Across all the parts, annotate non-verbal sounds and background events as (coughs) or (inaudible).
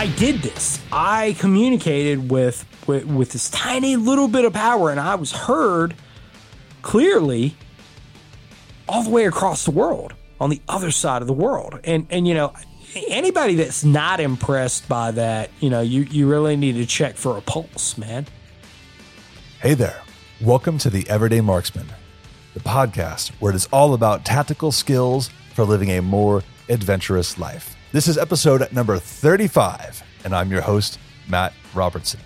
I did this. I communicated with, with with this tiny little bit of power, and I was heard clearly all the way across the world on the other side of the world. And and you know, anybody that's not impressed by that, you know, you you really need to check for a pulse, man. Hey there. Welcome to the Everyday Marksman, the podcast where it is all about tactical skills for living a more adventurous life. This is episode number 35, and I'm your host, Matt Robertson.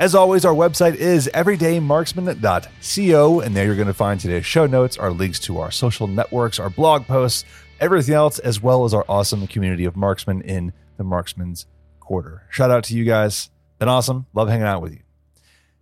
As always, our website is everydaymarksman.co, and there you're going to find today's show notes, our links to our social networks, our blog posts, everything else, as well as our awesome community of marksmen in the Marksman's Quarter. Shout out to you guys. Been awesome. Love hanging out with you.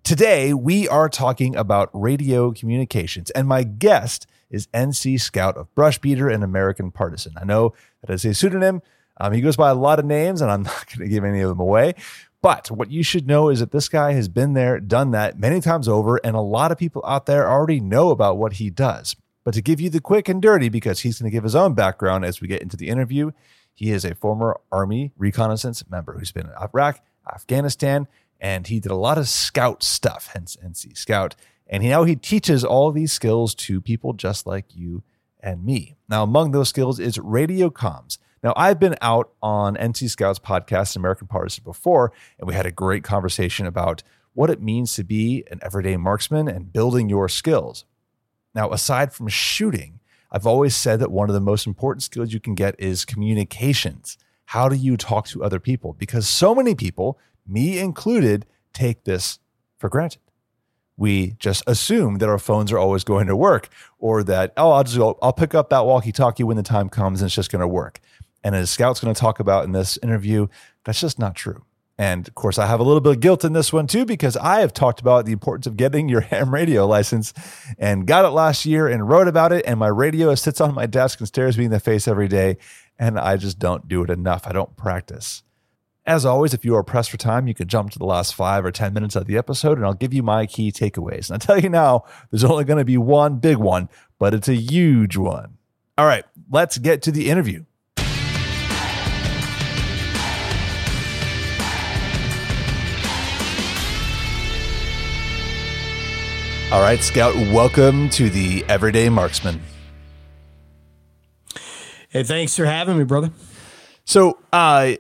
Today, we are talking about radio communications, and my guest is NC Scout of Brushbeater and American Partisan. I know that is a pseudonym. Um, he goes by a lot of names, and I'm (laughs) not going to give any of them away. But what you should know is that this guy has been there, done that many times over, and a lot of people out there already know about what he does. But to give you the quick and dirty, because he's going to give his own background as we get into the interview, he is a former Army reconnaissance member who's been in Iraq, Afghanistan, and he did a lot of scout stuff, hence NC Scout. And he, now he teaches all these skills to people just like you and me. Now, among those skills is radio comms. Now, I've been out on NC Scouts podcast, American Partisan, before, and we had a great conversation about what it means to be an everyday marksman and building your skills. Now, aside from shooting, I've always said that one of the most important skills you can get is communications. How do you talk to other people? Because so many people, me included, take this for granted. We just assume that our phones are always going to work, or that oh, I'll just go, I'll pick up that walkie-talkie when the time comes, and it's just going to work. And as Scout's going to talk about in this interview, that's just not true. And of course, I have a little bit of guilt in this one too, because I have talked about the importance of getting your (laughs) ham radio license and got it last year and wrote about it. And my radio sits on my desk and stares me in the face every day. And I just don't do it enough. I don't practice. As always, if you are pressed for time, you can jump to the last five or 10 minutes of the episode and I'll give you my key takeaways. And I tell you now, there's only going to be one big one, but it's a huge one. All right, let's get to the interview. All right, Scout, welcome to the Everyday Marksman. Hey, thanks for having me, brother. So, uh,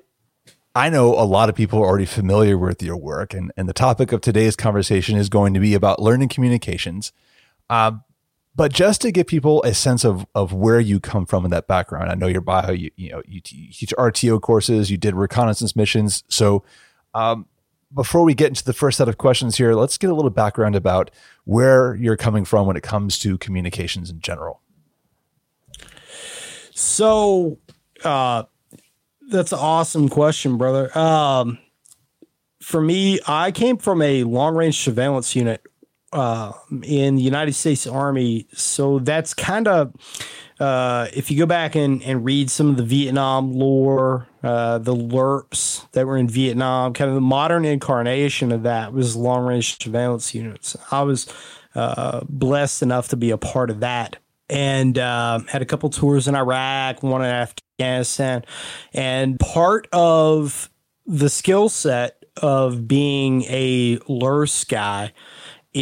I know a lot of people are already familiar with your work, and, and the topic of today's conversation is going to be about learning communications. Uh, but just to give people a sense of, of where you come from in that background, I know your bio, you, you know, you, you teach RTO courses, you did reconnaissance missions. So, um, before we get into the first set of questions here, let's get a little background about where you're coming from when it comes to communications in general. So, uh, that's an awesome question, brother. Um, for me, I came from a long range surveillance unit uh, in the United States Army. So that's kind of uh, if you go back and, and read some of the Vietnam lore, uh, the LRRPs that were in Vietnam, kind of the modern incarnation of that was long range surveillance units. I was uh, blessed enough to be a part of that and uh, had a couple tours in Iraq, one in Afghanistan. And part of the skill set of being a LRRS guy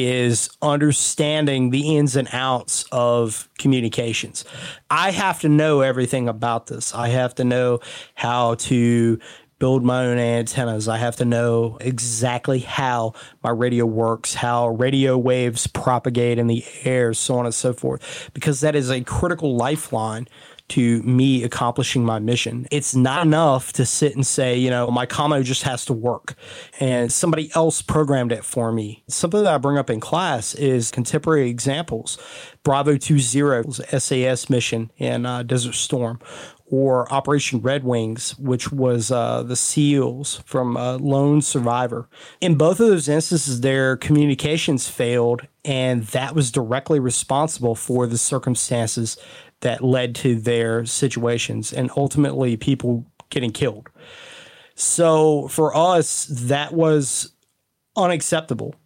is understanding the ins and outs of communications. I have to know everything about this. I have to know how to build my own antennas. I have to know exactly how my radio works, how radio waves propagate in the air, so on and so forth, because that is a critical lifeline to me accomplishing my mission. It's not enough to sit and say, you know, my commo just has to work and somebody else programmed it for me. Something that I bring up in class is contemporary examples. Bravo 20's SAS mission in uh, Desert Storm, or Operation Red Wings, which was uh, the SEALs from uh, Lone Survivor. In both of those instances, their communications failed, and that was directly responsible for the circumstances that led to their situations and ultimately people getting killed. So for us, that was unacceptable.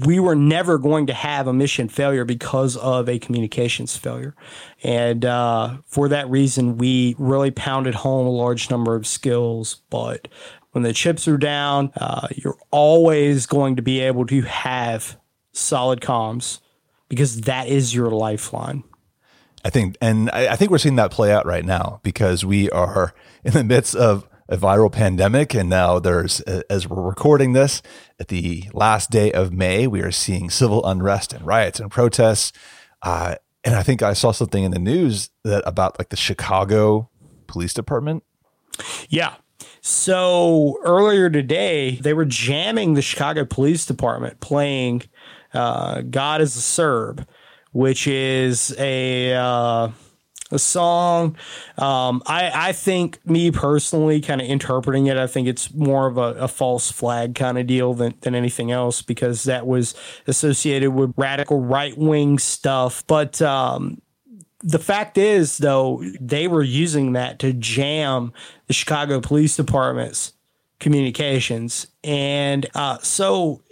We were never going to have a mission failure because of a communications failure. And uh, for that reason, we really pounded home a large number of skills. But when the chips are down, uh, you're always going to be able to have solid comms because that is your lifeline. I think, and I, I think we're seeing that play out right now because we are in the midst of a viral pandemic. And now there's, as we're recording this at the last day of May, we are seeing civil unrest and riots and protests. Uh, and I think I saw something in the news that about like the Chicago Police Department. Yeah. So earlier today, they were jamming the Chicago Police Department playing uh, God is a Serb, which is a. Uh, a song. Um, I, I think me personally, kind of interpreting it, I think it's more of a, a false flag kind of deal than, than anything else because that was associated with radical right wing stuff. But um, the fact is, though, they were using that to jam the Chicago Police Department's communications. And uh, so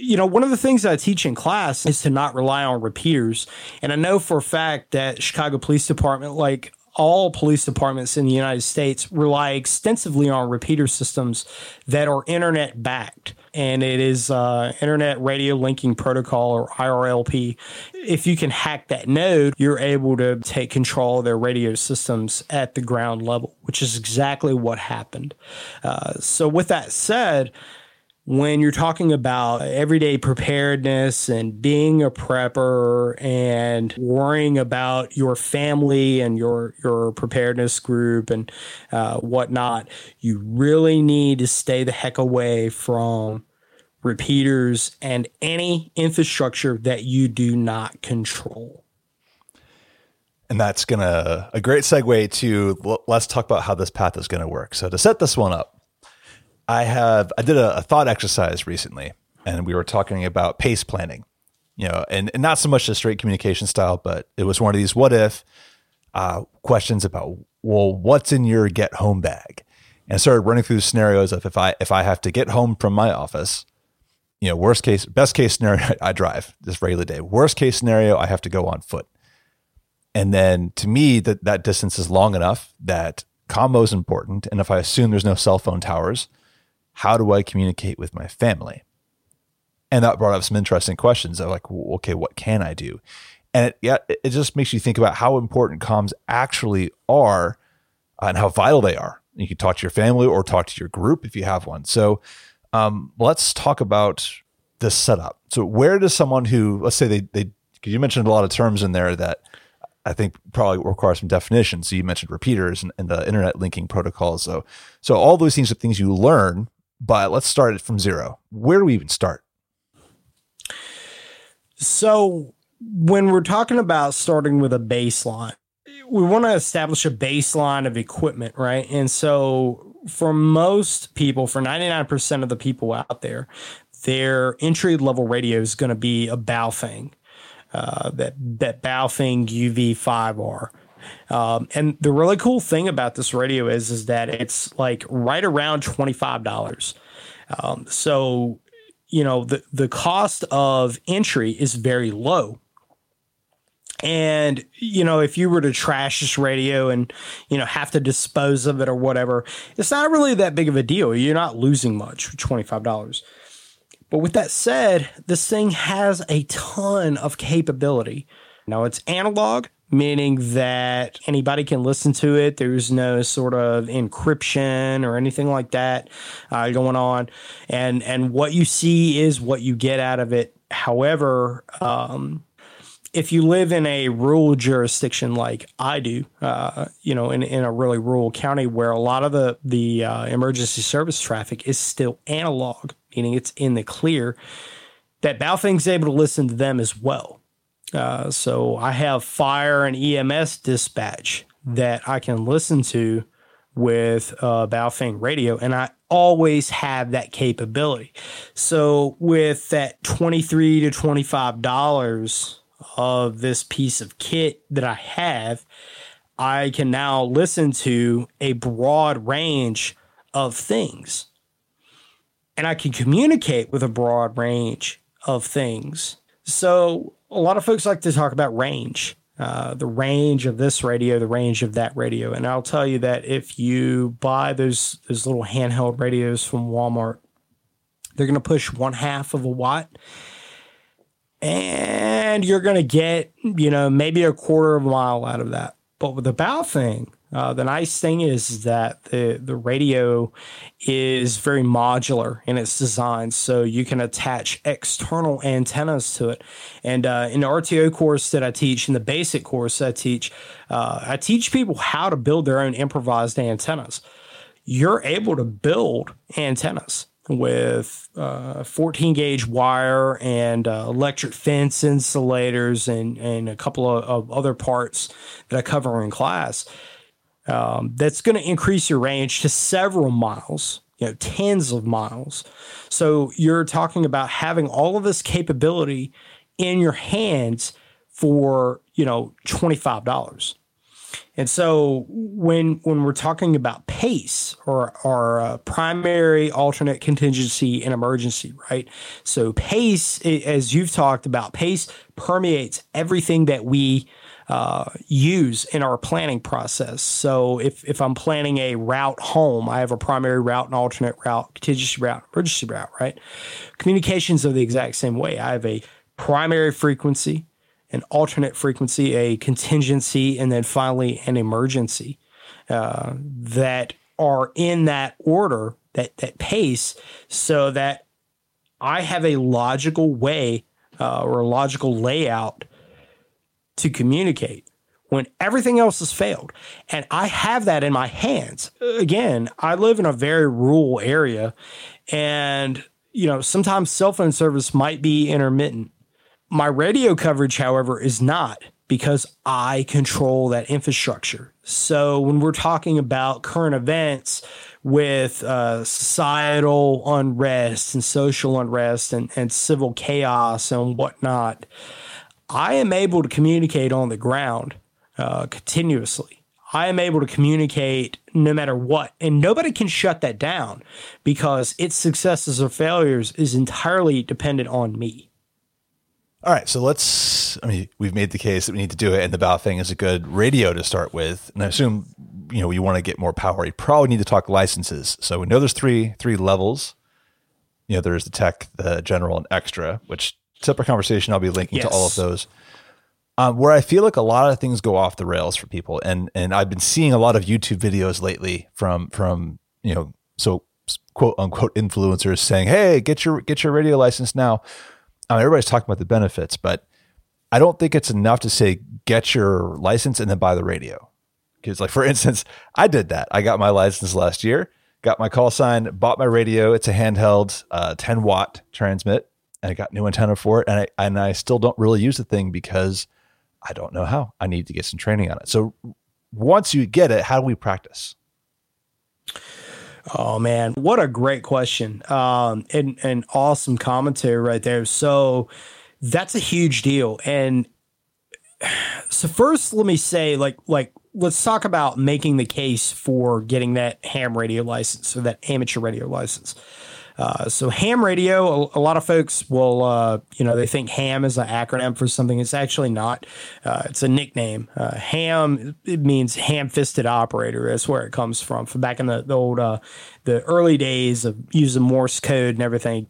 you know, one of the things I teach in class is to not rely on repeaters. And I know for a fact that Chicago Police Department, like all police departments in the United States, rely extensively on repeater systems that are internet backed. And it is uh, Internet Radio Linking Protocol or IRLP. If you can hack that node, you're able to take control of their radio systems at the ground level, which is exactly what happened. Uh, so, with that said, when you're talking about everyday preparedness and being a prepper and worrying about your family and your your preparedness group and uh, whatnot, you really need to stay the heck away from repeaters and any infrastructure that you do not control. And that's gonna a great segue to let's talk about how this path is to work. So to set this one up, I have I did a, a, thought exercise recently, and we were talking about pace planning, you know, and, and not so much the straight communication style, but it was one of these what if uh, questions about well, what's in your get home bag, and I started running through scenarios of if I if I have to get home from my office, you know, worst case, best case scenario, (laughs) I drive this regular day. Worst case scenario, I have to go on foot. And then to me, that that distance is long enough that commo is important. And if I assume there's no cell phone towers, how do I communicate with my family? And that brought up some interesting questions of like, okay, what can I do? And it, yeah, it just makes you think about how important comms actually are and how vital they are. You can talk to your family or talk to your group if you have one. So um, let's talk about this setup. So where does someone who, let's say they, they, because you mentioned a lot of terms in there that I think probably require some definition. So you mentioned repeaters and, and the internet linking protocols. So, so all those things are things you learn but let's start it from zero. Where do we even start? So, when we're talking about starting with a baseline, we want to establish a baseline of equipment, right? And so, for most people, for 99% of the people out there, their entry level radio is going to be a Baofeng, uh, that, that Baofeng UV5R. Um, and the really cool thing about this radio is is that it's like right around twenty five dollars. Um, so you know the the cost of entry is very low. And you know, if you were to trash this radio and you know have to dispose of it or whatever, it's not really that big of a deal. You're not losing much for twenty five dollars. But with that said, this thing has a ton of capability. Now it's analog, meaning that anybody can listen to it. There's no sort of encryption or anything like that uh, going on, and and what you see is what you get out of it. However, um, if you live in a rural jurisdiction like I do, uh, you know, in, in a really rural county where a lot of the the uh, emergency service traffic is still analog, meaning it's in the clear, that Baofeng's able to listen to them as well. Uh, so I have fire and EMS dispatch that I can listen to with uh, Baofeng radio, and I always have that capability. So with that twenty-three to twenty-five dollars of this piece of kit that I have, I can now listen to a broad range of things, and I can communicate with a broad range of things. So a lot of folks like to talk about range. uh, the range of this radio, the range of that radio. And I'll tell you that if you buy those those little handheld radios from Walmart, they're going to push one half of a watt, and you're going to get you know maybe a quarter of a mile out of that. But with the Baofeng, uh, the nice thing is that the the radio is very modular in its design, so you can attach external antennas to it. And uh, in the RTO course that I teach, in the basic course I teach, uh, I teach people how to build their own improvised antennas. You're able to build antennas with uh, 14 gauge wire and uh, electric fence insulators and, and a couple of, of other parts that I cover in class um, that's going to increase your range to several miles, you know, tens of miles. So you're talking about having all of this capability in your hands for, you know, $25. And so when when we're talking about pace or our uh, primary, alternate, contingency, and emergency, right? So pace, as you've talked about, pace permeates everything that we uh, use in our planning process. So if, if I'm planning a route home, I have a primary route, an alternate route, contingency route, emergency route, right? Communications are the exact same way. I have a primary frequency, an alternate frequency, a contingency, and then finally an emergency uh, that are in that order, that, that pace, so that I have a logical way uh, or a logical layout to communicate when everything else has failed. And I have that in my hands. Again, I live in a very rural area and you know, sometimes cell phone service might be intermittent. My radio coverage, however, is not because I control that infrastructure. So when we're talking about current events with uh, societal unrest and social unrest and, and civil chaos and whatnot, I am able to communicate on the ground uh, continuously. I am able to communicate no matter what, and nobody can shut that down because its successes or failures is entirely dependent on me. All right, so let's. I mean, we've made the case that we need to do it, and the Baofeng is a good radio to start with. And I assume, you know, you want to get more power. You probably need to talk licenses. So we know there's three three levels. You know, there's the tech, the general, and extra, which separate conversation. I'll be linking yes. to all of those. Um, where I feel like a lot of things go off the rails for people, and and I've been seeing a lot of YouTube videos lately from from you know so quote unquote influencers saying, "Hey, get your get your radio license now." Um, everybody's talking about the benefits, but I don't think it's enough to say get your license and then buy the radio. Because, like for (laughs) instance, I did that. I got my license last year, got my call sign, bought my radio. It's a handheld, uh, 10 watt transmit and I got new antenna for it, and I and I still don't really use the thing because I don't know how. I need to get some training on it. So once you get it, how do we practice? Oh man, what a great question. Um, and an awesome commentary right there. So that's a huge deal. And so first let me say like like let's talk about making the case for getting that ham radio license or that amateur radio license. Uh, so ham radio, a, a, lot of folks will, uh, you know, they think ham is an acronym for something. It's actually not. Uh, it's a nickname. Uh, ham it means ham-fisted operator. That's where it comes from. From back in the, the old, uh, the early days of using Morse code and everything.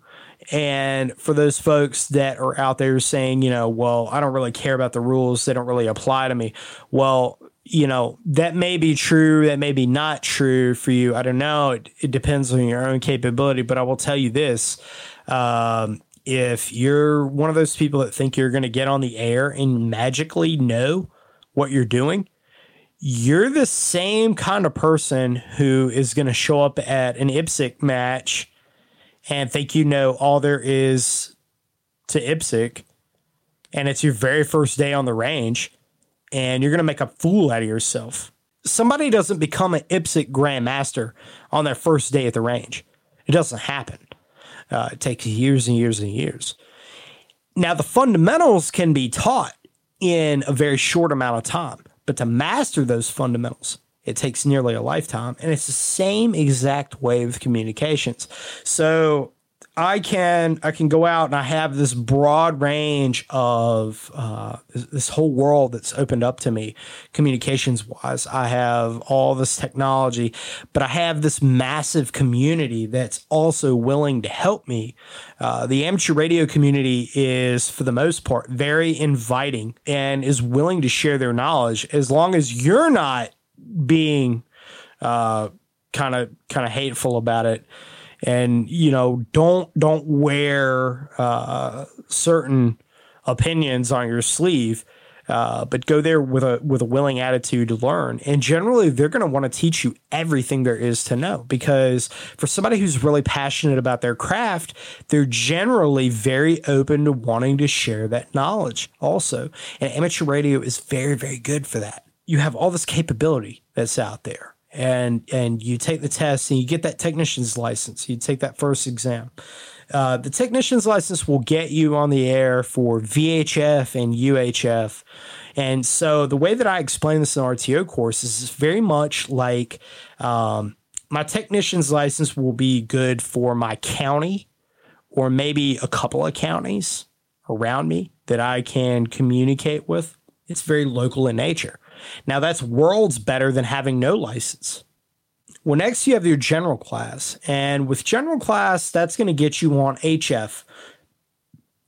And for those folks that are out there saying, you know, well, I don't really care about the rules, they don't really apply to me. Well, you know, that may be true, that may be not true for you. I don't know. It, it depends on your own capability, but I will tell you this. Um, if you're one of those people that think you're going to get on the air and magically know what you're doing, you're the same kind of person who is going to show up at an IPSC match and think you know all there is to IPSC, and it's your very first day on the range and you're going to make a fool out of yourself. Somebody doesn't become an IPSC grandmaster on their first day at the range. It doesn't happen. Uh, it takes years and years and years. Now, the fundamentals can be taught in a very short amount of time, but to master those fundamentals, it takes nearly a lifetime. And it's the same exact way with communications. So I can I can go out and I have this broad range of uh, this whole world that's opened up to me, communications wise. I have all this technology, but I have this massive community that's also willing to help me. Uh, the amateur radio community is, for the most part, very inviting and is willing to share their knowledge as long as you're not being kind of kind of hateful about it and you know don't don't wear uh, certain opinions on your sleeve uh, but go there with a with a willing attitude to learn. And generally they're going to want to teach you everything there is to know because for somebody who's really passionate about their craft they're generally very open to wanting to share that knowledge also. And amateur radio is very very good for that. You have all this capability that's out there and and you take the test and you get that technician's license. You take that first exam. Uh, the technician's license will get you on the air for VHF and UHF. And so the way that I explain this in RTO course is very much like um, my technician's license will be good for my county or maybe a couple of counties around me that I can communicate with. It's very local in nature. Now, that's worlds better than having no license. Well, next you have your general class. And with general class, that's going to get you on HF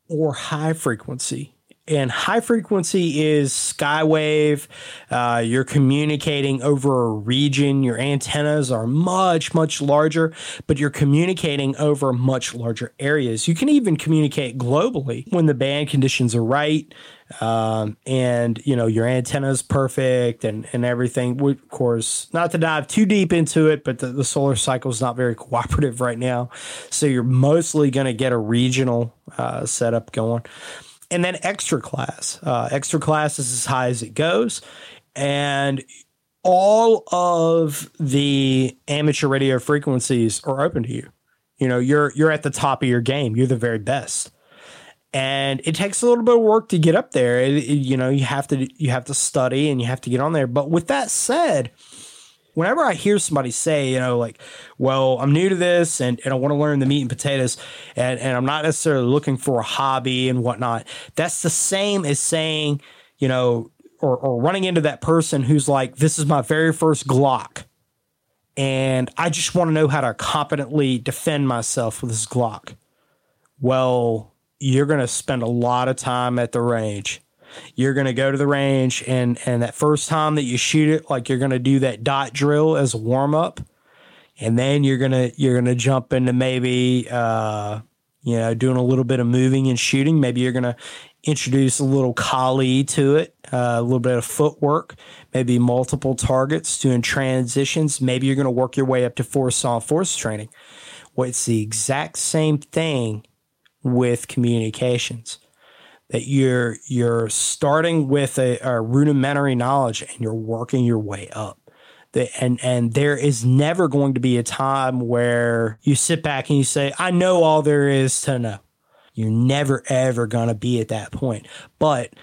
or high frequency. And high frequency is skywave. Uh, you're communicating over a region. Your antennas are much, much larger, but you're communicating over much larger areas. You can even communicate globally when the band conditions are right um, and you know your antenna is perfect and and everything. of course, not to dive too deep into it, but the, the solar cycle is not very (laughs) cooperative right now, so you're mostly going to get a regional uh, setup going. And then extra class, uh, extra class is as high as it goes, and all of the amateur radio frequencies are open to you. You know, you're you're at the top of your game. You're the very best and it takes a little bit of work to get up there. It, it, you know, you have to you have to study and you have to get on there. But with that said, whenever I hear somebody say, you know, like, well, I'm new to this and, and I want to learn the meat and potatoes and, and I'm not necessarily looking for a hobby and whatnot, that's the same as saying, you know, or, or running into that person who's like, this is my very first Glock. And I just want to know how to competently defend myself with this Glock. Well, you're going to spend a lot of time at the range. You're going to go to the range and and that first time that you shoot it like you're going to do that dot drill as a warm up. And then you're going to you're going to jump into maybe uh you know doing a little bit of moving and shooting. Maybe you're going to introduce a little kali to it, uh, a little bit of footwork, maybe multiple targets doing transitions. Maybe you're going to work your way up to force on force training. Well, it's the exact same thing with communications that you're you're starting with a, a, rudimentary knowledge and you're working your way up. The, and and there is never going to be a time where you sit back and you say i know all there is to know. You're never ever going to be at that point. But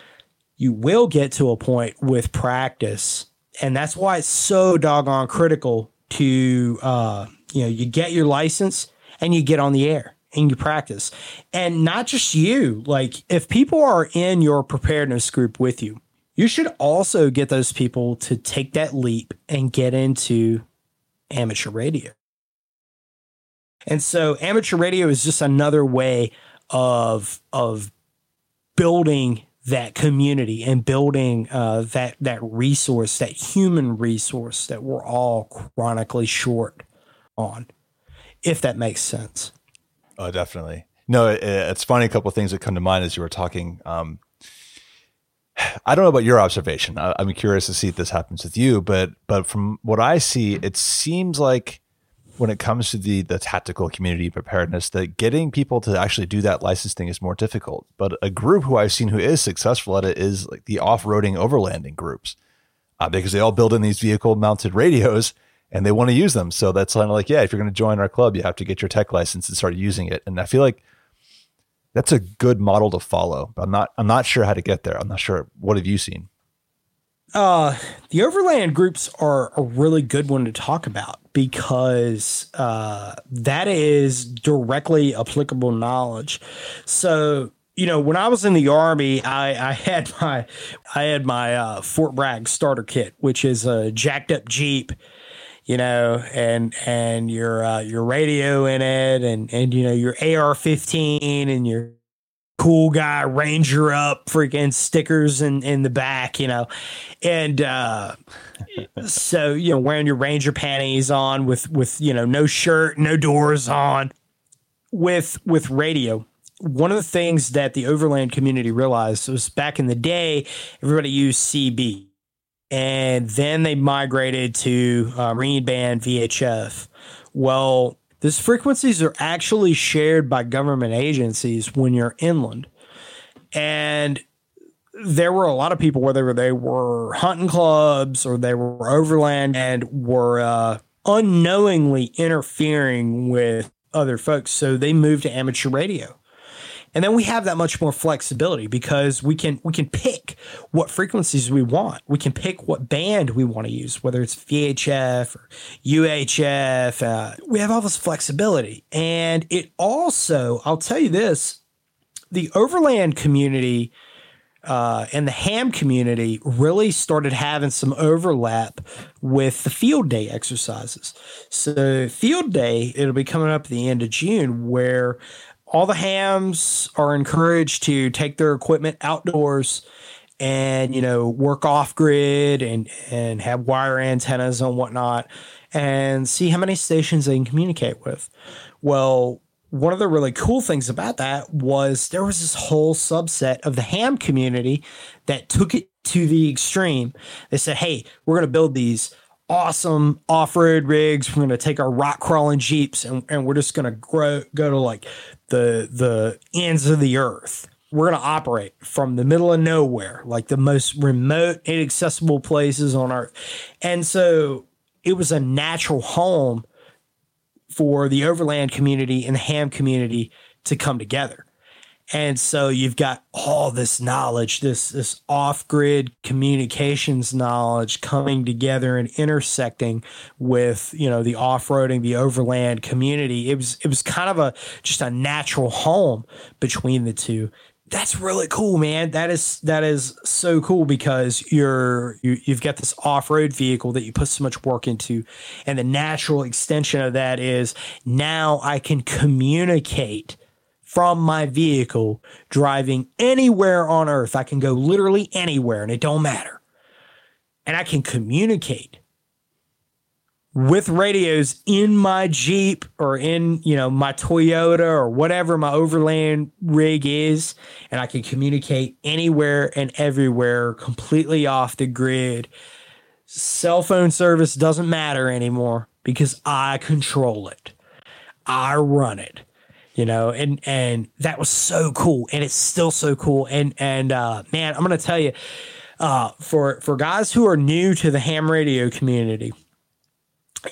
you will get to a point with practice and that's why it's so doggone critical to uh, you know you get your license and you get on the air and you practice. And not just you, like if people are in your preparedness group with you, you should also get those people to take that leap and get into amateur radio. And so amateur radio is just another way of of building that community and building uh, that that resource, that human resource that we're all chronically short on, if that makes sense. Oh, definitely. No, it, it's funny. A couple of things that come to mind as you were talking. Um, (sighs) I don't know about your observation. I, am curious to see if this happens with you, but but from what I see, it seems like when it comes to the the tactical community preparedness, that getting people to actually do that license thing is more difficult. But a group who I've seen who is successful at it is like the off roading overlanding groups, uh, because they all build in these vehicle mounted radios and they want to use them. So that's kind of like, yeah, if you're going to join our club, you have to get your tech license and start using it. And I feel like that's a good model to follow. But I'm not I'm not sure how to get there. I'm not sure. What have you seen? Uh, the overland groups are a really good one to talk about because uh, that is directly applicable knowledge. So you know, when I was in the army, I, I had my I had my uh, Fort Bragg starter kit, which is a jacked up Jeep, you know, and and your uh, your radio in it, and and you know your AR fifteen and your cool guy ranger up freaking stickers in in the back you know. And uh (laughs) so you know wearing your ranger panties on with with you know no shirt no doors on. With with radio one of the things that the overland community realized was back in the day everybody used cb and then they migrated to uh, band vhf well these frequencies are actually shared by government agencies when you're inland. And there were a lot of people, whether they were hunting clubs or they were overland and were uh, unknowingly interfering with other folks. So they moved to amateur radio. And then we have that much more flexibility because we can we can pick what frequencies we want. We can pick what band we want to use, whether it's VHF or UHF. Uh, we have all this flexibility, and it also I'll tell you this: the overland community. Uh, and the ham community really started having some overlap with the field day exercises. So, field day, it'll be coming up at the end of June, where all the hams are encouraged to take their equipment outdoors and you know work off grid and and have wire antennas and whatnot and see how many stations they can communicate with. Well one of the really cool things about that was there was this whole subset of the ham community that took it to the extreme. They said hey we're going to build these awesome off-road rigs. We're going to take our rock crawling jeeps and, and we're just going to grow, go to like the the ends of the earth. We're going to operate from the middle of nowhere, like the most remote, inaccessible places on earth. And so it was a natural home for the overland community and the ham community to come together. And so you've got all this knowledge, this this off-grid communications knowledge coming together and intersecting with, you know, the off-roading, the overland community. It was it was kind of a just a natural home between the two. That's really cool, man. That is that is so cool because you're you, you've got this off-road vehicle that you put so much work into and the natural extension of that is now I can communicate from my vehicle driving anywhere on earth. I can go literally anywhere and it don't matter. And I can communicate with radios in my Jeep or in, you know, my Toyota or whatever my overland rig is and I can communicate anywhere and everywhere completely off the grid. Cell phone service doesn't matter anymore because I control it. I run it you know, and and that was so cool, and it's still so cool. And and uh, man, I'm gonna tell you, uh, for for guys who are new to the ham radio community,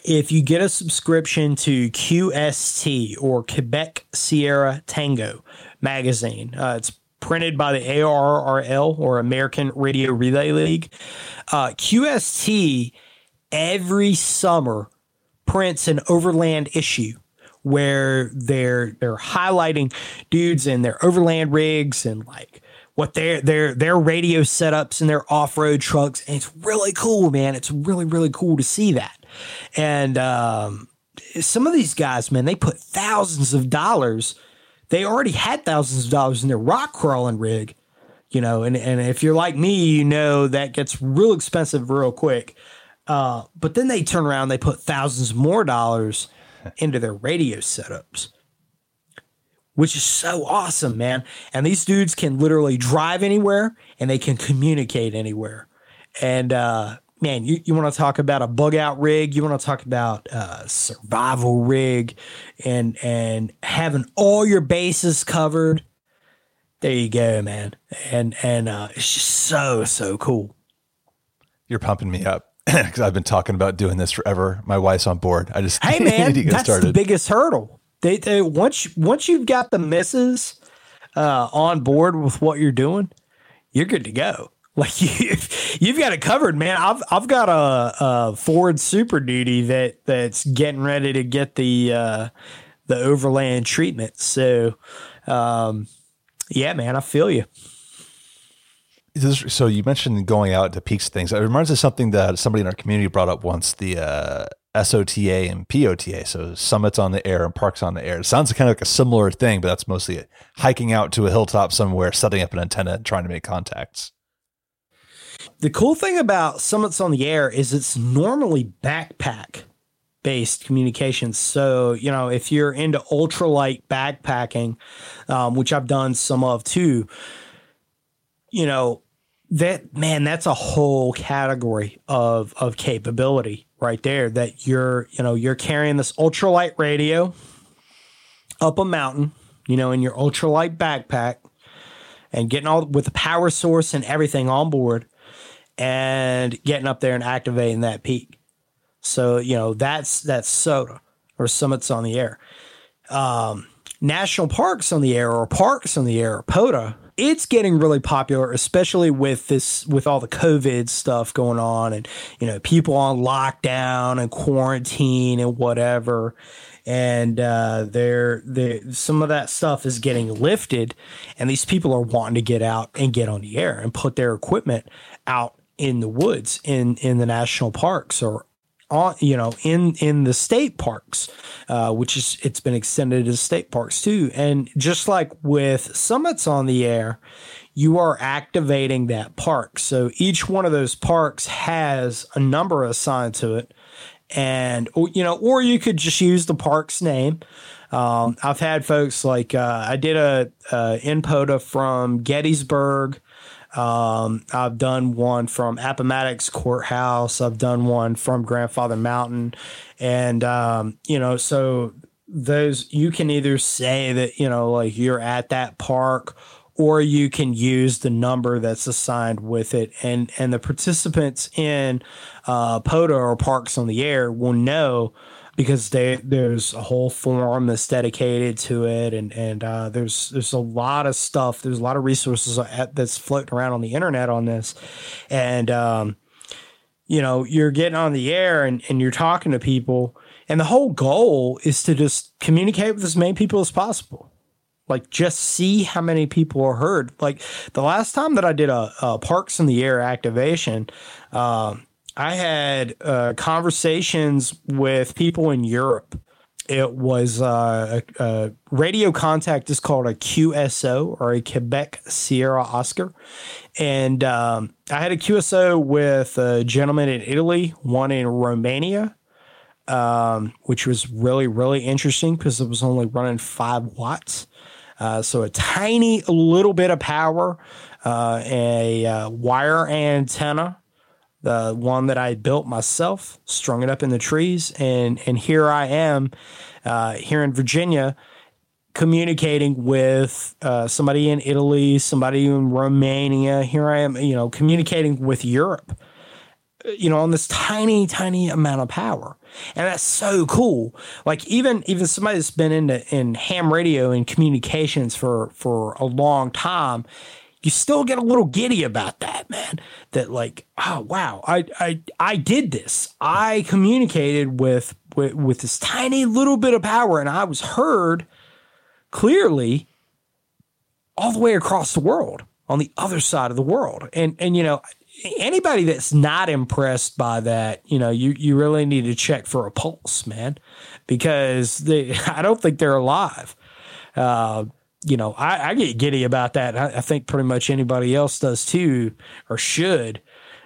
if you get a subscription to QST or Quebec Sierra Tango magazine, uh, it's printed by the ARRL or American Radio Relay League. Uh, QST every summer prints an overland issue where they're they're highlighting dudes in their overland rigs and like what their their their radio setups and their off-road trucks. And it's really cool man. It's really really cool to see that. And um, some of these guys man they put thousands of dollars. They already had thousands of dollars in their rock crawling rig you know and, and if you're like me you know that gets real expensive real quick. Uh, but then they turn around they put thousands more dollars into their radio setups, which is so awesome, man. And these dudes can literally drive anywhere and they can communicate anywhere. And uh, man, you, you want to talk about a bug out rig, you want to talk about a survival rig and and having all your bases covered. There you go, man. And and uh, it's just so so cool. You're pumping me up (coughs) because I've been talking about doing this forever. My wife's on board. I just hey (laughs) man, that's started. the biggest hurdle. They, they once once you've got the misses uh, on board with what you're doing, you're good to go. (laughs) Like you, you've got it covered, man. I've I've got a, a Ford Super Duty that that's getting ready to get the uh, the overland treatment. So, um, yeah, man, I feel you. So you mentioned going out to peaks things. It reminds us of something that somebody in our community brought up once: the uh, SOTA and POTA. So summits on the air and parks on the air. It sounds kind of like a similar thing, but that's mostly hiking out to a hilltop somewhere, setting up an antenna, and trying to make contacts. The cool thing about summits on the air is it's normally backpack based communications. So, you know, if you're into ultralight backpacking, um, which I've done some of too, you know, that man, that's a whole category of of capability right there that you're, you know, you're carrying this ultralight radio up a mountain, you know, in your ultralight backpack and getting all with the power source and everything on board and getting up there and activating that peak. So, you know, that's that's SOTA or summits on the air. Um, national parks on the air or parks on the air, or POTA, it's getting really popular, especially with this with all the COVID stuff going on and you know, people on lockdown and quarantine and whatever. And uh they're they some of that stuff is getting lifted and these people are wanting to get out and get on the air and put their equipment out in the woods in in the national parks or on you know in in the state parks uh, which is it's been extended to state parks too. And just like with summits on the air you are activating that park. So each one of those parks has a number assigned to it. And you know or you could just use the park's name. Um, i've had folks like uh, i did a, a inpota from gettysburg um, I've done one from Appomattox Courthouse. I've done one from Grandfather Mountain. And, um, you know, so those, you can either say that, you know, like you're at that park or you can use the number that's assigned with it. And, and the participants in, uh, POTA or Parks on the Air will know because they, there's a whole forum that's dedicated to it, and and uh, there's there's a lot of stuff. There's a lot of resources at, that's floating around on the internet on this, and um, you know you're getting on the air and and you're talking to people, and the whole goal is to just communicate with as many people as possible. Like just see how many people are heard. Like the last time that I did a, a Parks on the Air activation, um, I had uh, conversations with people in Europe. It was uh, a, a, radio contact is called a QSO or a Quebec Sierra Oscar. And um, I had a QSO with a gentleman in Italy, one in Romania, um, which was really, really interesting because it was only running five watts. Uh, so a tiny little bit of power, uh, a uh, wire antenna the one that I built myself, strung it up in the trees, and and here I am, uh, here in Virginia, communicating with uh, somebody in Italy, somebody in Romania. Here I am, you know, communicating with Europe, you know, on this tiny, tiny amount of power, and that's so cool. Like even even somebody that's been into in ham radio and communications for for a long time you still get a little giddy about that, man. That like, oh wow, I I I did this. I communicated with with, with this tiny little bit of power, and I was heard clearly all the way across the world on the other side of the world. And and you know, anybody that's not impressed by that, you know, you you really need to check for a pulse, man, because they (laughs) I don't think they're alive. Uh, you know, I, I get giddy about that. I, I, think pretty much anybody else does too, or should.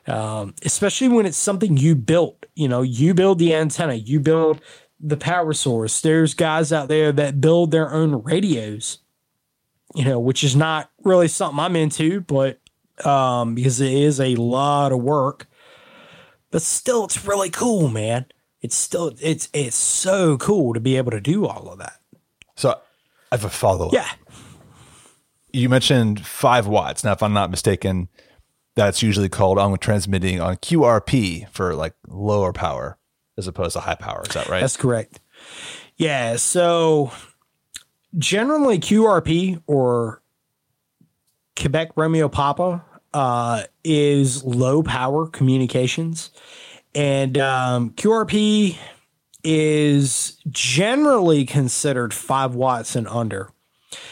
Um, especially when it's something you built. You know, you build the antenna, you build the power source. There's guys out there that build their own radios. You know, which is not really something I'm into, but um, because it is a lot of work. But still, it's really cool, man. It's still it's it's so cool to be able to do all of that. So I have a follow up. Yeah you mentioned five watts. Now, if I'm not mistaken, that's usually called on transmitting on QRP for like lower power as opposed to high power. Is that right? That's correct. Yeah. So generally, QRP or Quebec Romeo Papa uh, is low power communications, and um, QRP is generally considered five watts and under.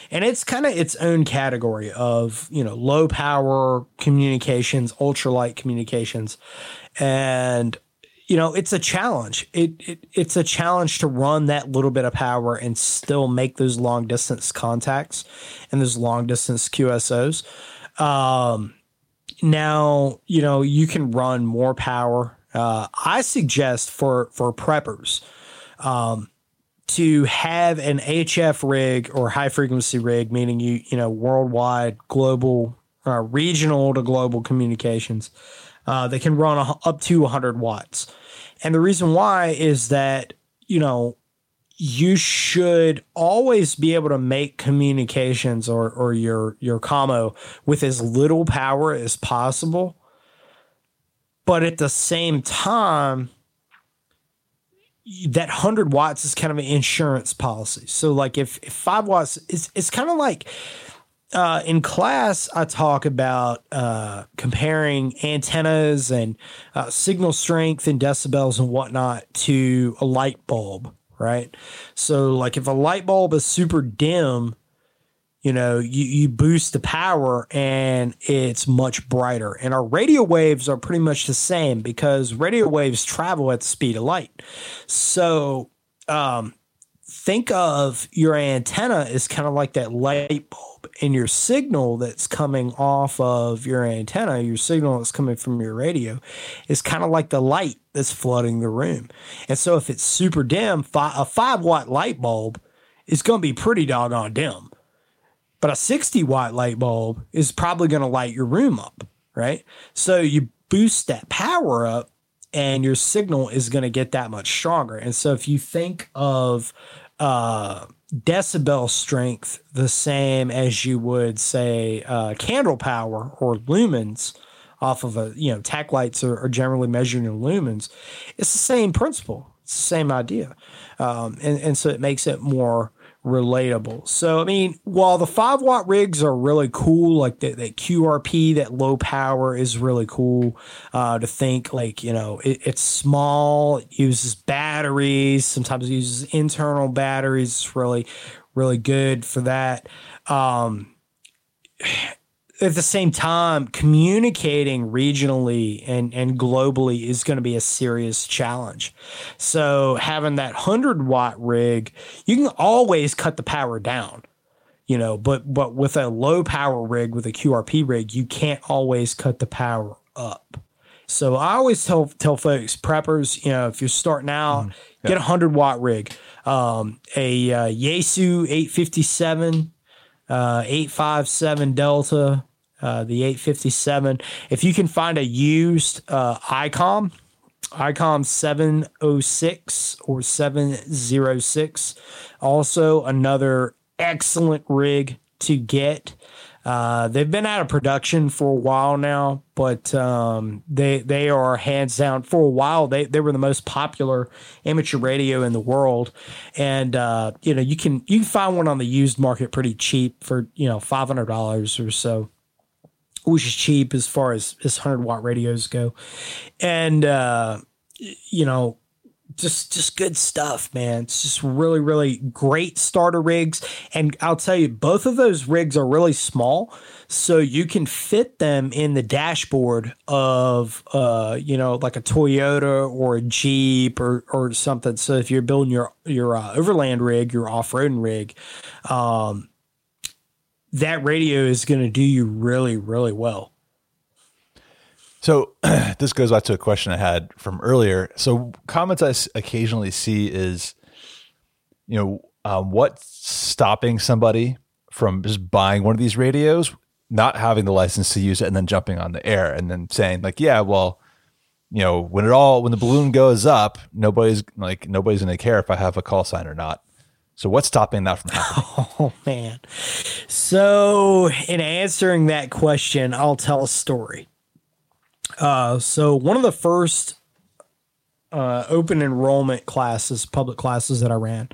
And it's kind of its own category of, you know, low power communications, ultralight communications. And you know, it's a challenge. It, it it's a challenge to run that little bit of power and still make those long distance contacts and those long distance QSOs. Um, now, you know, you can run more power. Uh, I suggest for for preppers um, to have an HF rig or high frequency rig, meaning you you know worldwide, global, uh, regional to global communications. Uh, they can run a, up to 100 watts. And the reason why is that, you know, you should always be able to make communications or, or your, your commo with as little power as possible. But at the same time, that 100 watts is kind of an insurance policy. So, like, if, if five watts, it's, it's kind of like, uh, in class, I talk about uh, comparing antennas and uh, signal strength and decibels and whatnot to a light bulb, right? So, like if a light bulb is super dim, you know, you, you boost the power and it's much brighter. And our radio waves are pretty much the same because radio waves travel at the speed of light. So, um, think of your antenna as kind of like that light bulb and your signal that's coming off of your antenna, your signal that's coming from your radio, is kind of like the light that's flooding the room. And so if it's super dim, a five watt light bulb is going to be pretty doggone dim. But a 60 watt light bulb is probably going to light your room up, right? So you boost that power up and your signal is going to get that much stronger. And so if you think of uh, decibel strength the same as you would say uh, candle power or lumens off of a you know tack lights are, are, generally measured in lumens it's the same principle it's the same idea um, and, and so it makes it more relatable. So, I mean, while the five watt rigs are really cool, like that, QRP, that low power is really cool uh, to think like, you know, it, it's small, it uses batteries, sometimes it uses internal batteries. It's really, really good for that. Um, at the same time, communicating regionally and, and globally is going to be a serious challenge. So having that 100 watt rig, you can always cut the power down, you know, but, but with a low power rig, with a QRP rig, you can't always cut the power up. So I always tell, tell folks, preppers, you know, if you're starting out, mm, yeah. get a 100 watt rig. Um, a uh, Yaesu 857 uh, 857 Delta, uh, the 857. If you can find a used uh, ICOM, ICOM 706 or 706, also another excellent rig to get. Uh, they've been out of production for a while now, but um, they they are hands down for a while. They they were the most popular amateur radio in the world, and uh, you know you can you can find one on the used market pretty cheap for you know five hundred dollars or so, which is cheap as far as as hundred watt radios go, and uh, you know just just good stuff, man. It's just really really great starter rigs, and I'll tell you, both of those rigs are really small, so you can fit them in the dashboard of uh you know like a Toyota or a Jeep or or something. So if you're building your your uh, overland rig, your off roading rig, um, that radio is going to do you really really well. So (clears throat) this goes back to a question I had from earlier. So comments I occasionally see is, you know, um, what's stopping somebody from just buying one of these radios, not having the license to use it, and then jumping on the air and then saying like, yeah, well, you know, when it all when the balloon goes up, nobody's like nobody's going to care if I have a call sign or not. So what's stopping that from happening? (laughs) Oh man. So in answering that question, I'll tell a story. Uh, so one of the first uh, open enrollment classes, public classes that I ran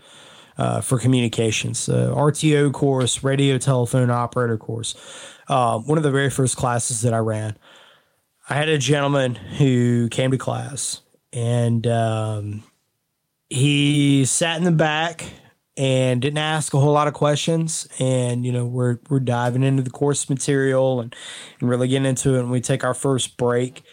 uh, for communications, RTO course, radio telephone operator course. uh, one of the very first classes that I ran, I had a gentleman who came to class and um, he sat in the back and didn't ask a whole lot of questions. And, you know, we're, we're diving into the course material and, and really getting into it. And we take our first break.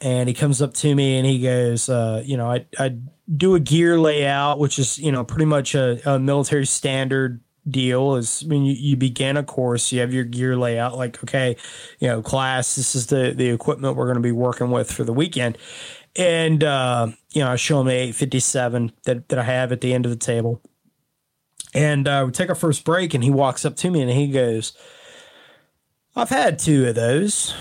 And he comes up to me and he goes, uh, you know, I, I do a gear layout, which is, you know, pretty much a, a military standard deal is when you, you begin a course, you have your gear layout, like, okay, you know, class, this is the, the equipment we're going to be working with for the weekend. And, uh, you know, I show him the 857 that, that I have at the end of the table. And uh, we take our first break, and he walks up to me and he goes, I've had two of those.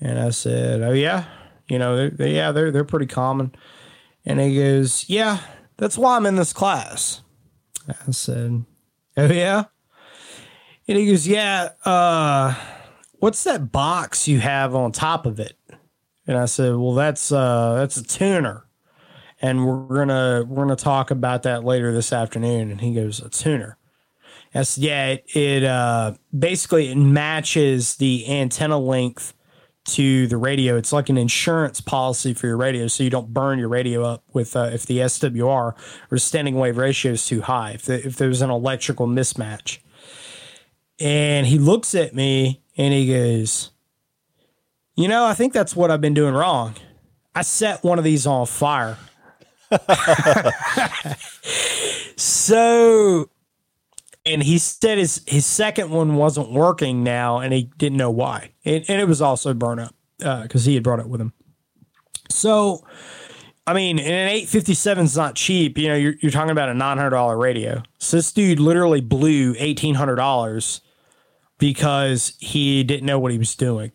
And I said, Oh, yeah. You know, they're, they, yeah, they're, they're pretty common. And he goes, Yeah, that's why I'm in this class. I said, Oh, yeah. And he goes, Yeah, uh, what's that box you have on top of it? And I said, Well, that's uh that's a tuner. And we're gonna we're gonna talk about that later this afternoon. And he goes, A tuner. Said, Yeah, it, it uh basically it matches the antenna length to the radio. It's like an insurance policy for your radio, so you don't burn your radio up with uh, if the SWR or standing wave ratio is too high. If the, if there's an electrical mismatch, and he looks at me and he goes, "You know, I think that's what I've been doing wrong. I set one of these on fire." So and he said his his second one wasn't working now, and he didn't know why, and, and it was also burn up because uh, he had brought it with him. So, I mean, an eight fifty seven is not cheap. You know, you're you're talking about a nine hundred dollar radio. So this dude literally blew eighteen hundred dollars because he didn't know what he was doing.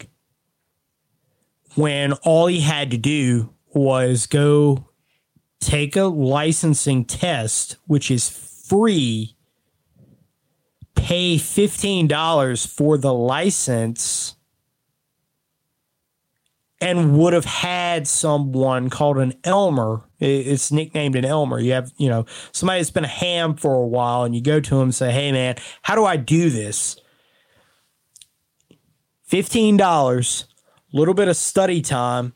When all he had to do was go take a licensing test, which is free pay $15 for the license and would have had someone called an Elmer. It's nicknamed an Elmer. You have, you know, somebody that's been a ham for a while and you go to him and say, Hey man, how do I do this? $15, a little bit of study time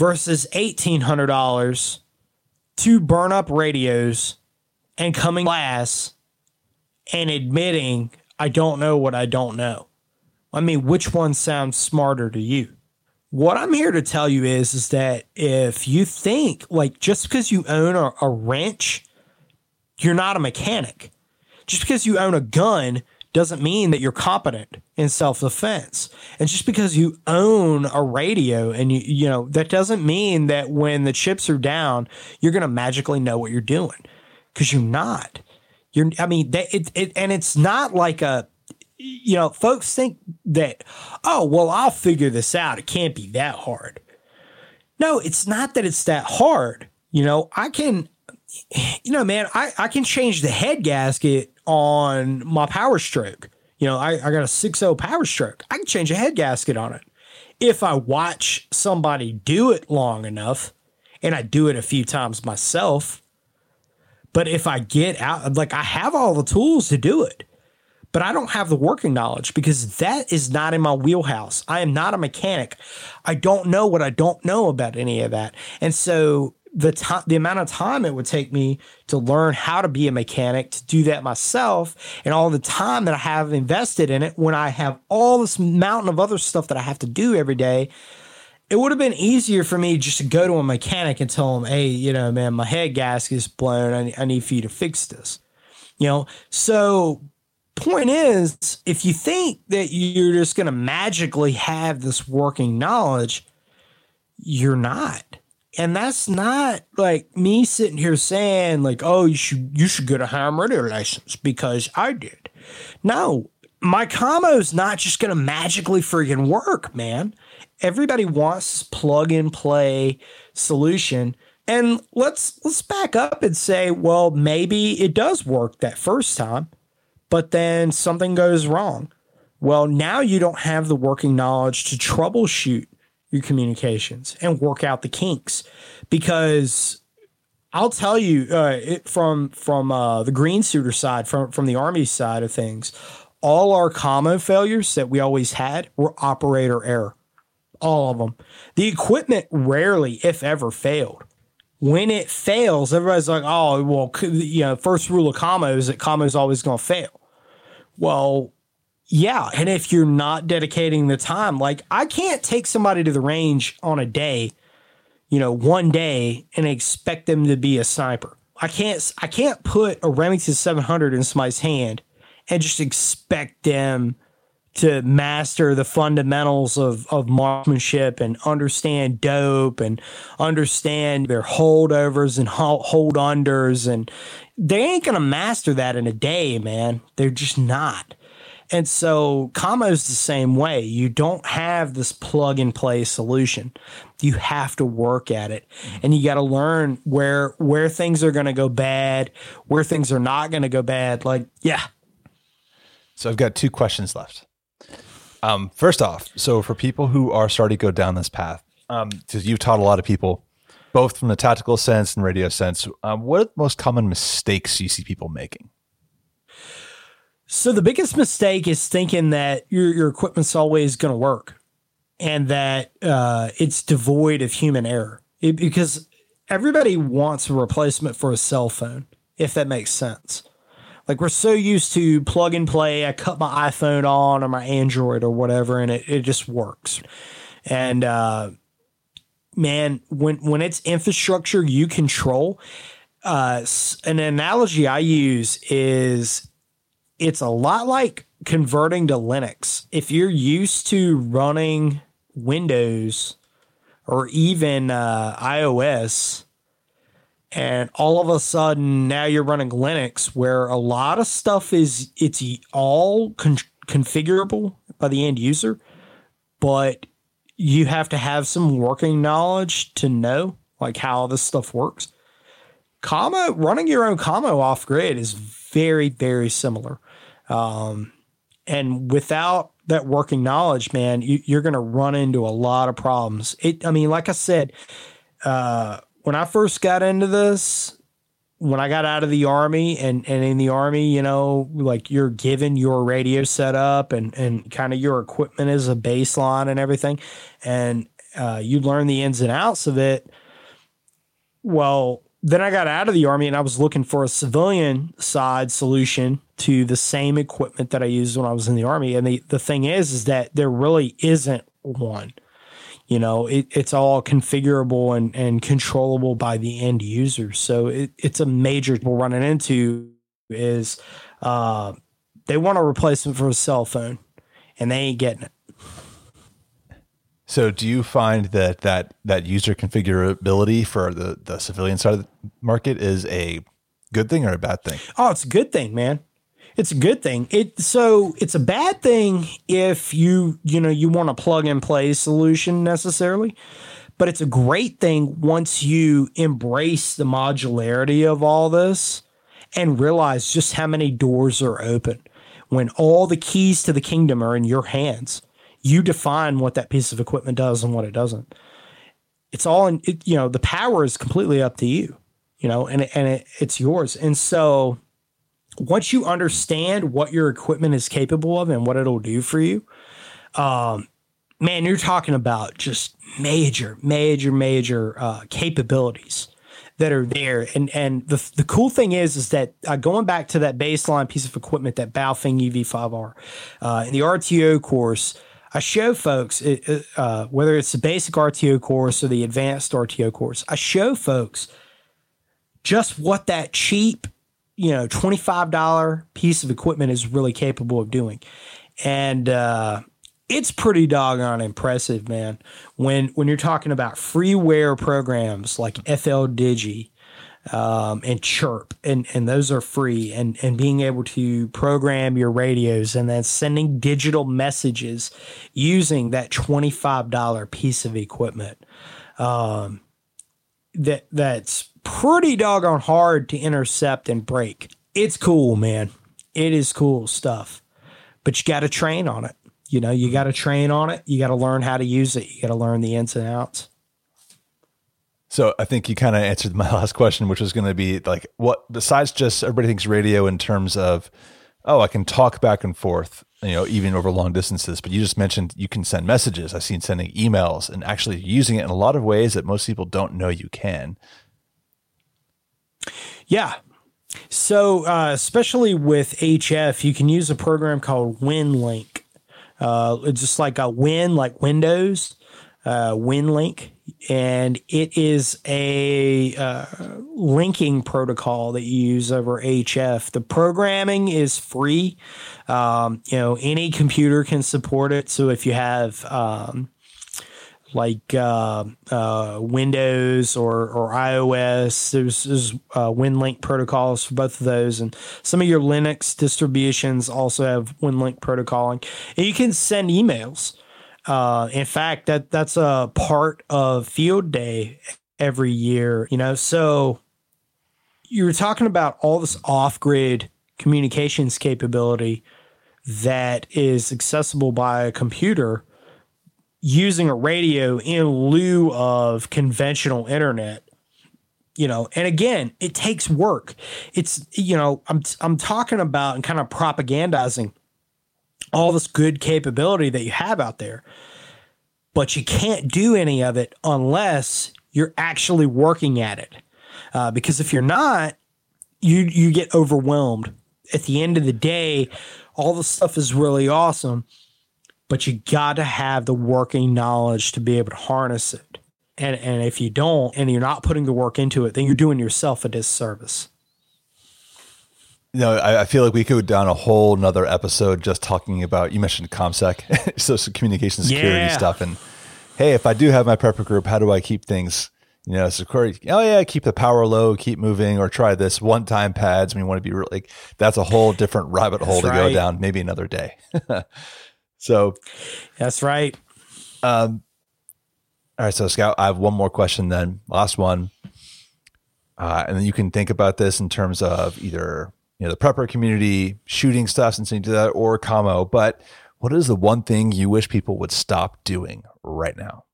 versus $1,800 to burn up radios and coming class and admitting I don't know what I don't know. I mean, which one sounds smarter to you? What I'm here to tell you is, is that if you think like just because you own a, a wrench, you're not a mechanic. Just because you own a gun doesn't mean that you're competent in self-defense. And just because you own a radio and you you know, that doesn't mean that when the chips are down, you're going to magically know what you're doing cuz you're not. You're, I mean, they, it, it, and it's not like a, you know, folks think that, oh, well, I'll figure this out. It can't be that hard. No, it's not that it's that hard. You know, I can, you know, man, I, I can change the head gasket on my power stroke. You know, I, I got a 6.0 power stroke. I can change a head gasket on it. If I watch somebody do it long enough and I do it a few times myself, but if I get out, like I have all the tools to do it, but I don't have the working knowledge because that is not in my wheelhouse. I am not a mechanic. I don't know what I don't know about any of that. And so the time, the amount of time it would take me to learn how to be a mechanic, to do that myself, and all the time that I have invested in it when I have all this mountain of other stuff that I have to do every day it would have been easier for me just to go to a mechanic and tell him, hey, you know, man, my head gasket is blown. I, I need for you to fix this. You know, so point is, if you think that you're just going to magically have this working knowledge, you're not. And that's not like me sitting here saying like, oh, you should you should get a ham radio license because I did. No, my commo is not just to magically freaking work, man everybody wants plug and play solution. And let's let's back up and say, well, maybe it does work that first time, but then something goes wrong. Well, now you don't have the working knowledge to troubleshoot your communications and work out the kinks because I'll tell you uh, it, from from uh, the green suiter side, from from the army side of things, all our commo failures that we always had were operator error. All of them. The equipment rarely, if ever, failed. When it fails, everybody's like, oh, well, you know, first rule of commo is that commo is always going to fail. Well, yeah. And if you're not dedicating the time, like I can't take somebody to the range on a day, you know, one day and expect them to be a sniper. I can't I can't put a Remington 700 in somebody's hand and just expect them to master the fundamentals of, of marksmanship and understand dope and understand their holdovers and hold unders. And they ain't going to master that in a day, man. They're just not. And so is the same way. You don't have this plug and play solution. You have to work at it. And you got to learn where where things are going to go bad, where things are not going to go bad. Like, yeah. So I've got two questions left. Um, first off, so for people who are starting to go down this path, because um, you've taught a lot of people, both from the tactical sense and radio sense, um, what are the most common mistakes you see people making? So the biggest mistake is thinking that your your equipment's always going to work, and that uh, it's devoid of human error. It, because everybody wants a replacement for a cell phone, if that makes sense. Like we're so used to plug and play. I cut my iPhone on or my Android or whatever, and it, it just works. And uh, man, when when it's infrastructure you control, uh, an analogy I use is it's a lot like converting to Linux. If you're used to running Windows or even uh, iOS, and all of a sudden now you're running Linux, where a lot of stuff is it's all con- configurable by the end user, but you have to have some working knowledge to know like how this stuff works. Commo running your own commo off grid is very very similar. Um, and without that working knowledge, man, you, are going to run into a lot of problems. It, I mean, like I said, uh, when I first got into this, when I got out of the army and, and in the army, you know, like you're given your radio setup and, and kind of your equipment as a baseline and everything. And uh, you learn the ins and outs of it. Well, then I got out of the army and I was looking for a civilian side solution to the same equipment that I used when I was in the army. And the, the thing is, is that there really isn't one. You know, it, it's all configurable and, and controllable by the end user. So it, it's a major we're running into is uh, they want a replacement for a cell phone and they ain't getting it. So, do you find that that that user configurability for the the civilian side of the market is a good thing or a bad thing? Oh, it's a good thing, man. It's a good thing. It so it's a bad thing if you you know you want a plug and play solution necessarily, but it's a great thing once you embrace the modularity of all this and realize just how many doors are open when all the keys to the kingdom are in your hands you define what that piece of equipment does and what it doesn't. It's all in, it, you know, the power is completely up to you, you know, and, and it, it's yours. And so once you understand what your equipment is capable of and what it'll do for you, um, man, you're talking about just major, major, major uh, capabilities that are there. And and the the cool thing is is that uh, going back to that baseline piece of equipment, that Baofeng UV5R, uh, in the RTO course, I show folks, uh, whether it's the basic RTO course or the advanced RTO course, I show folks just what that cheap, you know, $25 piece of equipment is really capable of doing. And uh, it's pretty doggone impressive, man. When when you're talking about freeware programs like Fldigi, um, and Chirp, and and those are free. And and being able to program your radios and then sending digital messages using that twenty five dollar piece of equipment. Um, that that's pretty doggone hard to intercept and break. It's cool, man. It is cool stuff, but you got to train on it. You know, you got to train on it. You got to learn how to use it. You got to learn the ins and outs. So I think you kind of answered my (laughs) last question, which was going to be like, what besides just everybody thinks radio in terms of oh, I can talk back and forth, you know, even over long distances. But you just mentioned you can send messages. I've seen sending emails and actually using it in a lot of ways that most people don't know you can. Yeah. So, uh, especially with HF, you can use a program called WinLink. Uh, it's just like a Win, like Windows, uh, WinLink and it is a uh, linking protocol that you use over HF. The programming is free. Um, you know, any computer can support it. So if you have um, like uh, uh, Windows or, or iOS. There's, there's uh, WinLink protocols for both of those, and some of your Linux distributions also have WinLink protocoling. And you can send emails. Uh, in fact, that that's a part of Field Day every year. You know, so you're talking about all this off-grid communications capability that is accessible by a computer using a radio in lieu of conventional internet you know and again it takes work it's you know i'm i'm talking about and kind of propagandizing all this good capability that you have out there. But you can't do any of it unless you're actually working at it. Uh, because if you're not, you you get overwhelmed. At the end of the day, all the stuff is really awesome, but you got to have the working knowledge to be able to harness it. And and if you don't, and you're not putting the work into it, then you're doing yourself a disservice. No, I, I, feel like we could go down a whole nother episode just talking about. You mentioned ComSec, (laughs) so some communication security yeah. stuff, and hey, if I do have my prepper group, how do I keep things? You know, security. Oh yeah, keep the power low, keep moving, or try this one-time pads. We want to be really. Like, that's a whole different rabbit hole that's to right. go down. Maybe another day. (laughs) so, that's right. Um. All right, so Scout, I have one more question. Then, last one, uh, and then you can think about this in terms of either you know the prepper community shooting stuff and saying to that or commo. But what is the one thing you wish people would stop doing right now?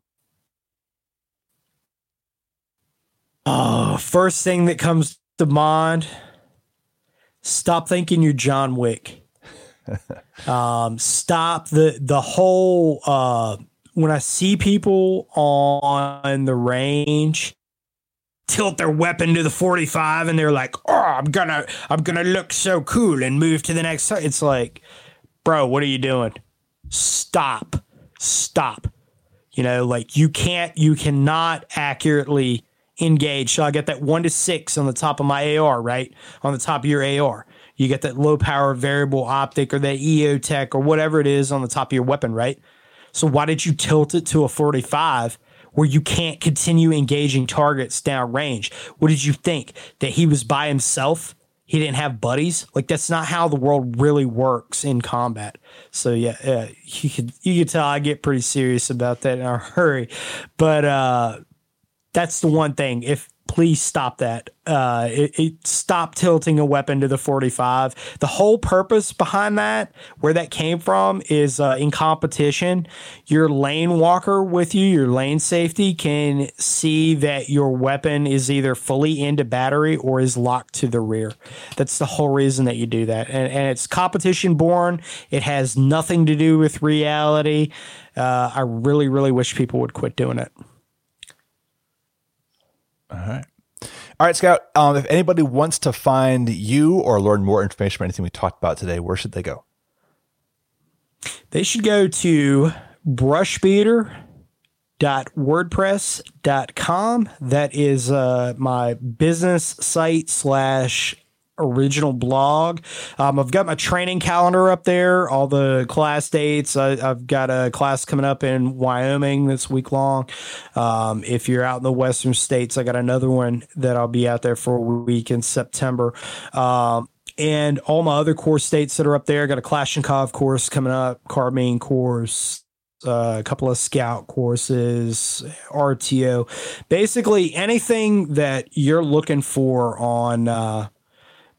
Oh first thing that comes to mind stop thinking you're John Wick. (laughs) Um, stop the the whole uh, when i see people on the range tilt their weapon to the 45 and they're like, "Oh, I'm going to I'm going to look so cool and move to the next It's like, "Bro, what are you doing? Stop. Stop." You know, like you can't you cannot accurately engage. So I get that 1 to 6 on the top of my AR, right? On the top of your AR. You get that low power variable optic or that EOTech or whatever it is on the top of your weapon, right? So why did you tilt it to a 45 where you can't continue engaging targets down range. What did you think? That he was by himself? He didn't have buddies? Like that's not how the world really works in combat. So yeah, yeah you could you could tell I get pretty serious about that in a hurry. But uh that's the one thing. If please stop that. Uh, it, it stop tilting a weapon to the 45. The whole purpose behind that, where that came from, is uh, in competition, your lane walker with you, your lane safety, can see that your weapon is either fully into battery or is locked to the rear. That's the whole reason that you do that. And, and it's competition born, it has nothing to do with reality. Uh, I really, really wish people would quit doing it. All right. All right, Scout. Um, if anybody wants to find you or learn more information about anything we talked about today, where should they go? They should go to brushbeater.wordpress.com. That is uh, my business site slash original blog. Um, I've got my training calendar up there, all the class dates. I, have got a class coming up in Wyoming this week long. Um, if you're out in the western states, I got another one that I'll be out there for a week in September. Um, and all my other course states that are up there. I got a Kalashnikov course coming up, carbine course, uh, a couple of scout courses, RTO, basically anything that you're looking for on uh,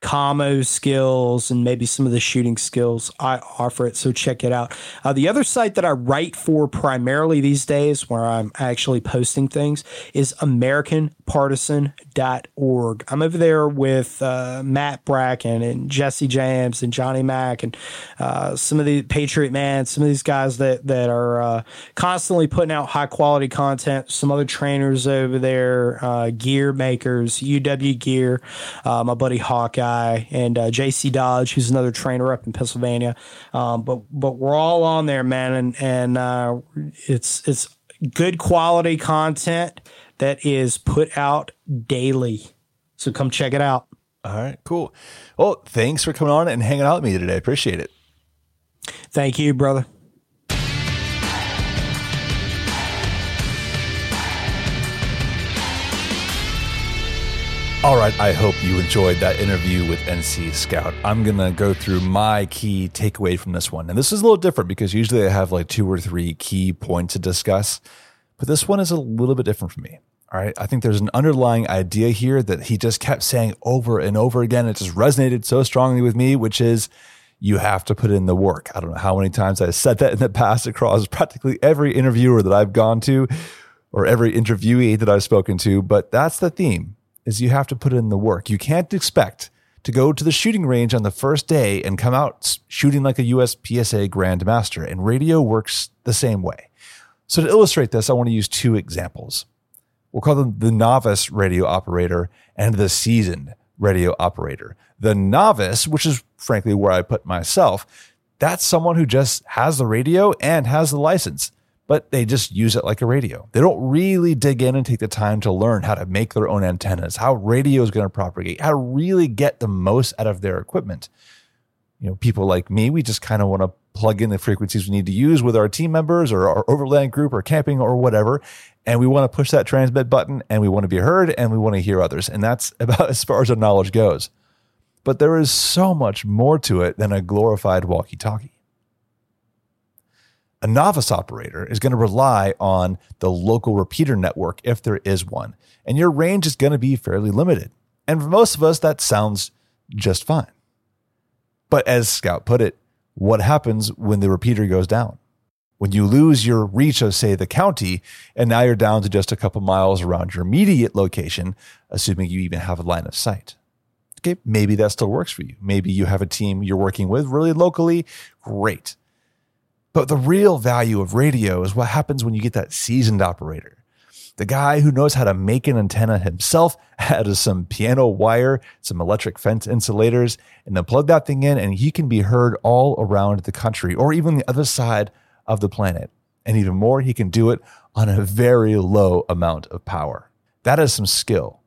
commo skills and maybe some of the shooting skills I offer it. So check it out. Uh, the other site that I write for primarily these days, where I'm actually posting things, is AmericanPartisan.org. I'm over there with uh, Matt Bracken and Jesse James and Johnny Mack and uh, some of the Patriot Man, some of these guys that that are uh, constantly putting out high quality content. Some other trainers over there, uh, gear makers, UW Gear, uh, my buddy Hawkeye and uh, JC Dodge, who's another trainer up in Pennsylvania. Um, but but we're all on there, man, and and it's it's good quality content that is put out daily. So come check it out. All right, cool. Well, thanks for coming on and hanging out with me today. Appreciate it. Thank you, brother. All right, I hope you enjoyed that interview with NC Scout. I'm going to go through my key takeaway from this one. And this is a little different because usually I have like two or three key points to discuss, but this one is a little bit different for me. All right, I think there's an underlying idea here that he just kept saying over and over again. It just resonated so strongly with me, which is you have to put in the work. I don't know how many times I've said that in the past across practically every interviewer that I've gone to or every interviewee that I've spoken to, but that's the theme is you have to put in the work. You can't expect to go to the shooting range on the first day and come out shooting like a USPSA Grandmaster. And radio works the same way. So to illustrate this, I want to use two examples. We'll call them the novice radio operator and the seasoned radio operator. The novice, which is frankly where I put myself, that's someone who just has the radio and has the license but they just use it like a radio. They don't really dig in and take the time to learn how to make their own antennas, how radio is going to propagate, how to really get the most out of their equipment. You know, people like me, we just kind of want to plug in the frequencies we need to use with our team members or our overland group or camping or whatever. And we want to push that transmit button and we want to be heard and we want to hear others. And that's (laughs) about as far as our knowledge goes. But there is so much more to it than a glorified walkie talkie. A novice operator is going to rely on the local repeater network if there is one, and your range is going to be fairly limited. And for most of us, that sounds just fine. But as Scout put it, what happens when the repeater goes down? When you lose your reach of, say, the county, and now you're down to just a couple miles around your immediate location, assuming you even have a line of sight. Okay, maybe that still works for you. Maybe you have a team you're working with really locally. Great. But the real value of radio is what happens when you get that seasoned operator. The guy who knows how to make an antenna himself (laughs) out of some piano wire, some electric fence insulators, and then plug that thing in, and he can be heard all around the country or even the other side of the planet. And even more, he can do it on a very low amount of power. That is some skill.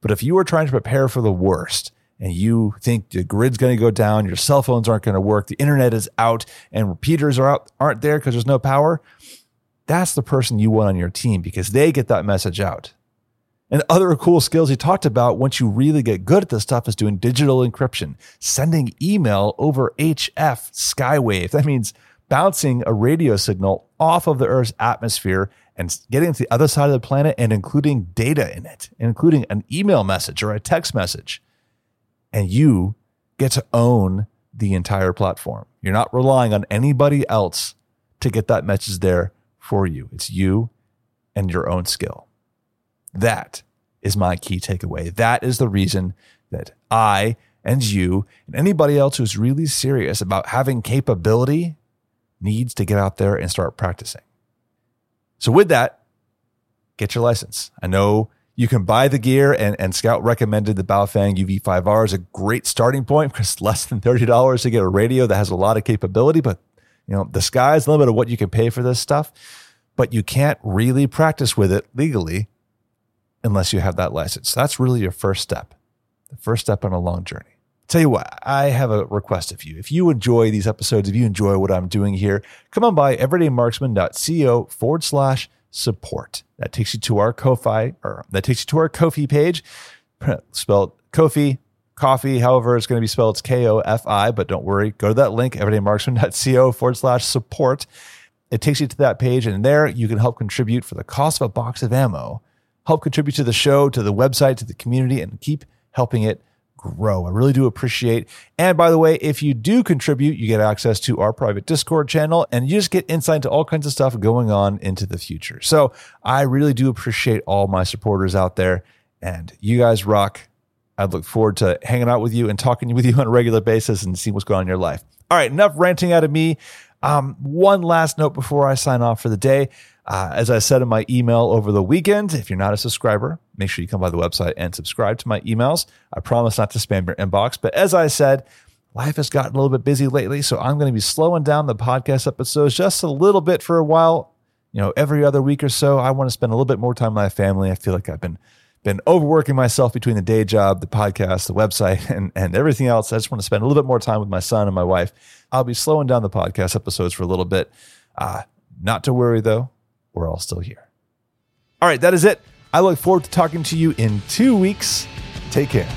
But if you are trying to prepare for the worst, and you think the grid's going to go down, your cell phones aren't going to work, the internet is out, and repeaters are out, aren't there because there's no power, that's the person you want on your team because they get that message out. And other cool skills he talked about once you really get good at this stuff is doing digital encryption, sending email over HF skywave. That means bouncing a radio signal off of the Earth's atmosphere and getting to the other side of the planet and including data in it, including an email message or a text message and you get to own the entire platform. You're not relying on anybody else to get that message there for you. It's you and your own skill. That is my key takeaway. That is the reason that I and you and anybody else who's really serious about having capability needs to get out there and start practicing. So, with that, get your license. I know you can buy the gear, and, and Scout recommended the Baofeng UV5R as a great starting point because less than $30 to get a radio that has a lot of capability. But, you know, the sky's the limit of what you can pay for this stuff. But you can't really practice with it legally unless you have that license. That's really your first step, the first step on a long journey. Tell you what, I have a request of you. If you enjoy these episodes, if you enjoy what I'm doing here, come on by everydaymarksman.co forward slash support. That takes you to our Ko-fi or that takes you to our Ko-fi page, (laughs) spelled Kofi, coffee, however it's going to be spelled. It's K-O-F-I, but don't worry. Go to that link, everydaymarksman.co forward slash support. It takes you to that page, and there you can help contribute for the cost of a box of ammo, help contribute to the show, to the website, to the community, and keep helping it grow. I really do appreciate. And by the way, if you do contribute, you get access to our private Discord channel and you just get insight into all kinds of stuff going on into the future. So I really do appreciate all my supporters out there and you guys rock. I look forward to hanging out with you and talking with you on a regular basis and seeing what's going on in your life. All right, enough ranting out of me. Um, one last note before I sign off for the day. Uh, as I said in my email over the weekend, if you're not a subscriber, make sure you come by the website and subscribe to my emails. I promise not to spam your inbox. But as I said, life has gotten a little bit busy lately. So I'm going to be slowing down the podcast episodes just a little bit for a while. You know, every other week or so, I want to spend a little bit more time with my family. I feel like I've been been overworking myself between the day job, the podcast, the website, (laughs) and, and everything else. I just want to spend a little bit more time with my son and my wife. I'll be slowing down the podcast episodes for a little bit. Uh, not to worry though, we're all still here. All right, that is it. I look forward to talking to you in two weeks. Take care.